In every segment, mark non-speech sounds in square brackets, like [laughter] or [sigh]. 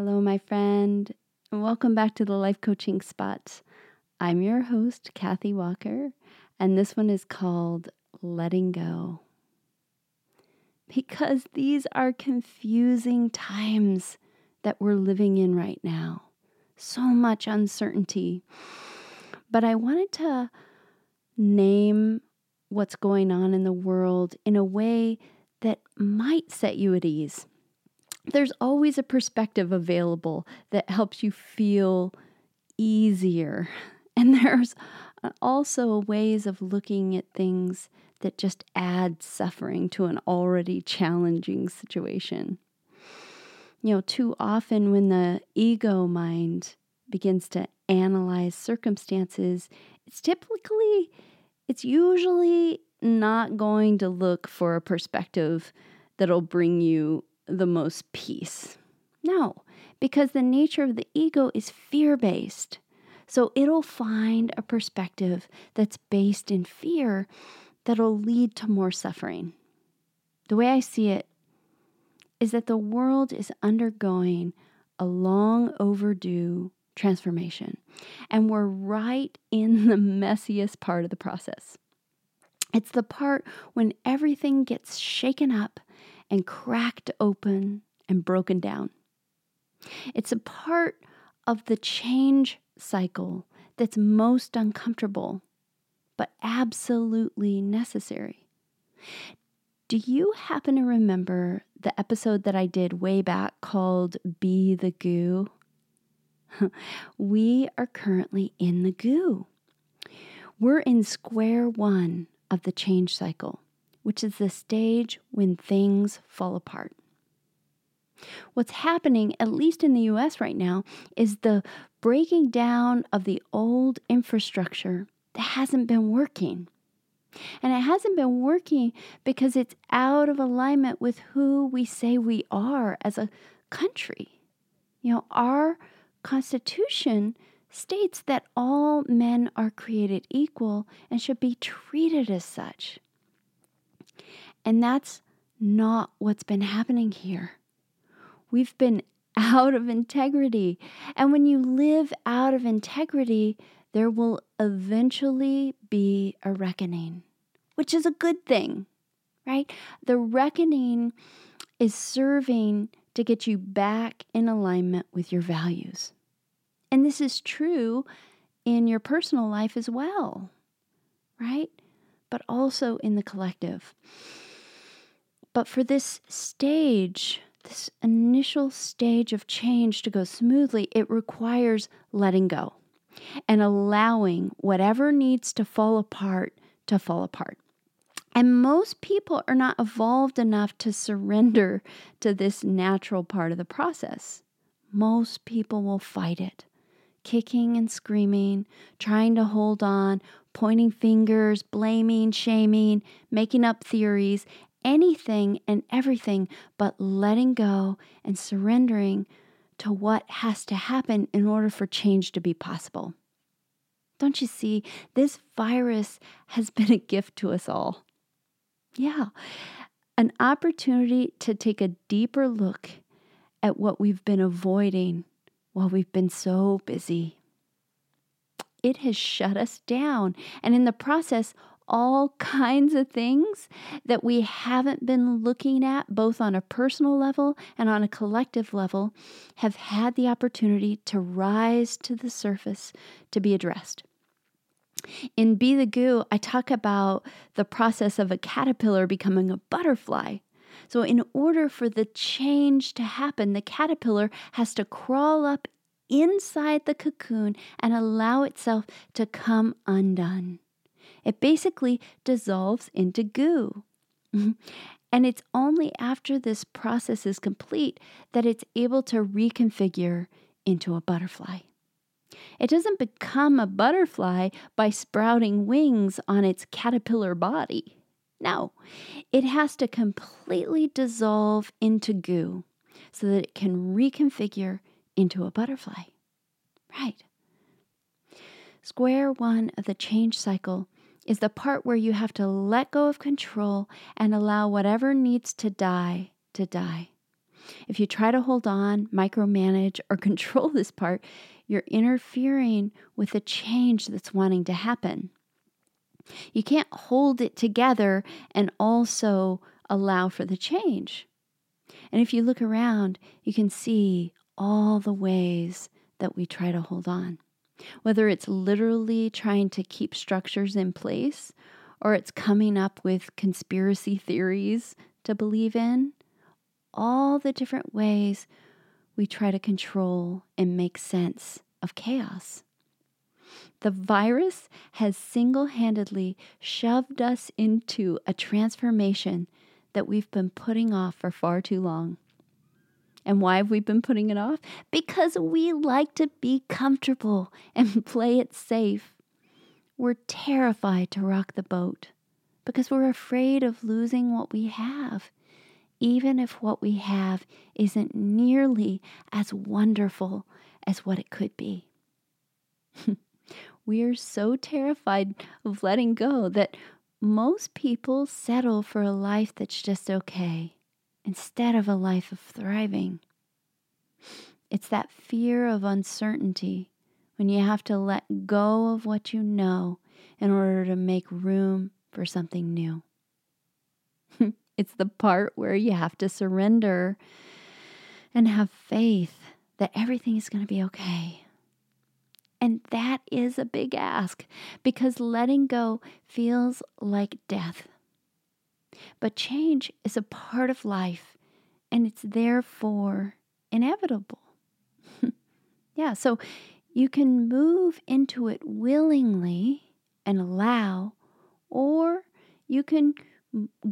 Hello, my friend, and welcome back to the Life Coaching Spot. I'm your host, Kathy Walker, and this one is called Letting Go. Because these are confusing times that we're living in right now. So much uncertainty. But I wanted to name what's going on in the world in a way that might set you at ease. There's always a perspective available that helps you feel easier. [laughs] And there's also ways of looking at things that just add suffering to an already challenging situation. You know, too often when the ego mind begins to analyze circumstances, it's typically, it's usually not going to look for a perspective that'll bring you the most peace. No, because the nature of the ego is fear based. So it'll find a perspective that's based in fear that'll lead to more suffering. The way I see it is that the world is undergoing a long overdue transformation, and we're right in the messiest part of the process. It's the part when everything gets shaken up and cracked open and broken down. It's a part of the change cycle that's most uncomfortable, but absolutely necessary. Do you happen to remember the episode that I did way back called Be the Goo? [laughs] we are currently in the goo. We're in square one of the change cycle, which is the stage when things fall apart. What's happening, at least in the US right now, is the breaking down of the old infrastructure that hasn't been working. And it hasn't been working because it's out of alignment with who we say we are as a country. You know, our Constitution states that all men are created equal and should be treated as such. And that's not what's been happening here. We've been out of integrity. And when you live out of integrity, there will eventually be a reckoning, which is a good thing, right? The reckoning is serving to get you back in alignment with your values. And this is true in your personal life as well, right? But also in the collective. But for this stage, this initial stage of change to go smoothly, it requires letting go and allowing whatever needs to fall apart to fall apart. And most people are not evolved enough to surrender to this natural part of the process. Most people will fight it, kicking and screaming, trying to hold on, pointing fingers, blaming, shaming, making up theories, anything and everything but letting go and surrendering to what has to happen in order for change to be possible. Don't you see? This virus has [laughs] been a gift to us all. Yeah, an opportunity to take a deeper look at what we've been avoiding while we've been so busy. It has shut us down, and in the process, all kinds of things that we haven't been looking at, both on a personal level and on a collective level, have had the opportunity to rise to the surface to be addressed. In Be the Goo, I talk about the process of a caterpillar becoming a butterfly. So, in order for the change to happen, the caterpillar has to crawl up inside the cocoon and allow itself to come undone. It basically dissolves into goo. [laughs] and it's only after this process is complete that it's able to reconfigure into a butterfly. It doesn't become a butterfly by sprouting wings on its caterpillar body. No, it has to completely dissolve into goo so that it can reconfigure into a butterfly. Right. Square one of the change cycle is the part where you have to let go of control and allow whatever needs to die to die. If you try to hold on, micromanage, or [laughs] control this part, you're interfering with the change that's wanting to happen. You can't hold it together and also allow for the change. And if you look around, you can see all the ways that we try to hold on. Whether it's literally trying to keep structures in place or it's coming up with conspiracy theories to believe in, all the different ways we try to control and make sense of chaos. The virus has single handedly shoved us into a transformation that we've been putting off for far too long. And why have we been putting it off? Because we like to be comfortable and [laughs] play it safe. We're terrified to rock the boat because we're afraid of losing what we have, even if what we have isn't nearly as wonderful as what it could be. [laughs] we are so terrified of letting go that most people settle for a life that's just okay instead of a life of thriving. It's that fear of uncertainty when you have to let go of what you know in order to make room for something new. [laughs] it's the part where you have to surrender and have faith that everything is going to be okay. And that is a big ask because letting go feels like death. But change is a part of life and it's therefore inevitable. [laughs] yeah, so you can move into it willingly and allow, or you can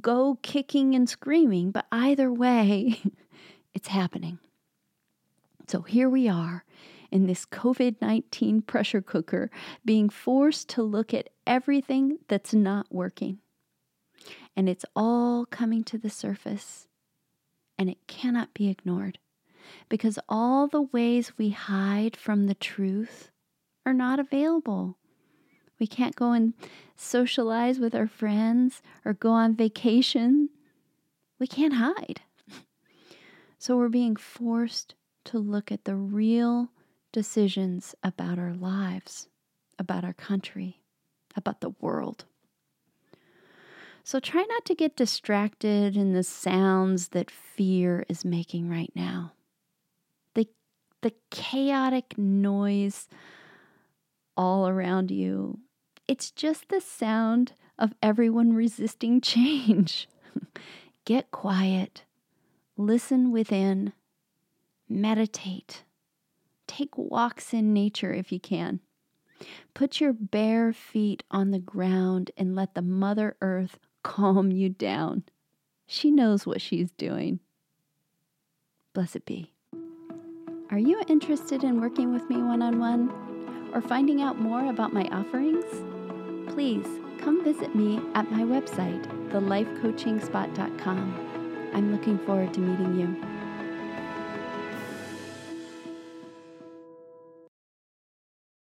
go kicking and screaming, but either way, [laughs] it's happening. So here we are in this COVID 19 pressure cooker, being forced to look at everything that's not working. And it's all coming to the surface, and it cannot be ignored because all the ways we hide from the truth are not available. We can't go and socialize with our friends or go on vacation. We can't hide. [laughs] So we're being forced to look at the real decisions about our lives, about our country, about the world. So try not to get distracted in the sounds that fear is making right now the the chaotic noise all around you. It's just the sound of everyone resisting [laughs] change. Get quiet, listen within, meditate, take walks in nature if you can. Put your bare feet on the ground and let the Mother Earth calm you down. She knows what she's doing. Blessed be. Are you interested in working with me one on one or finding out more about my offerings? Please come visit me at my website, thelifecoachingspot.com. I'm looking forward to meeting you.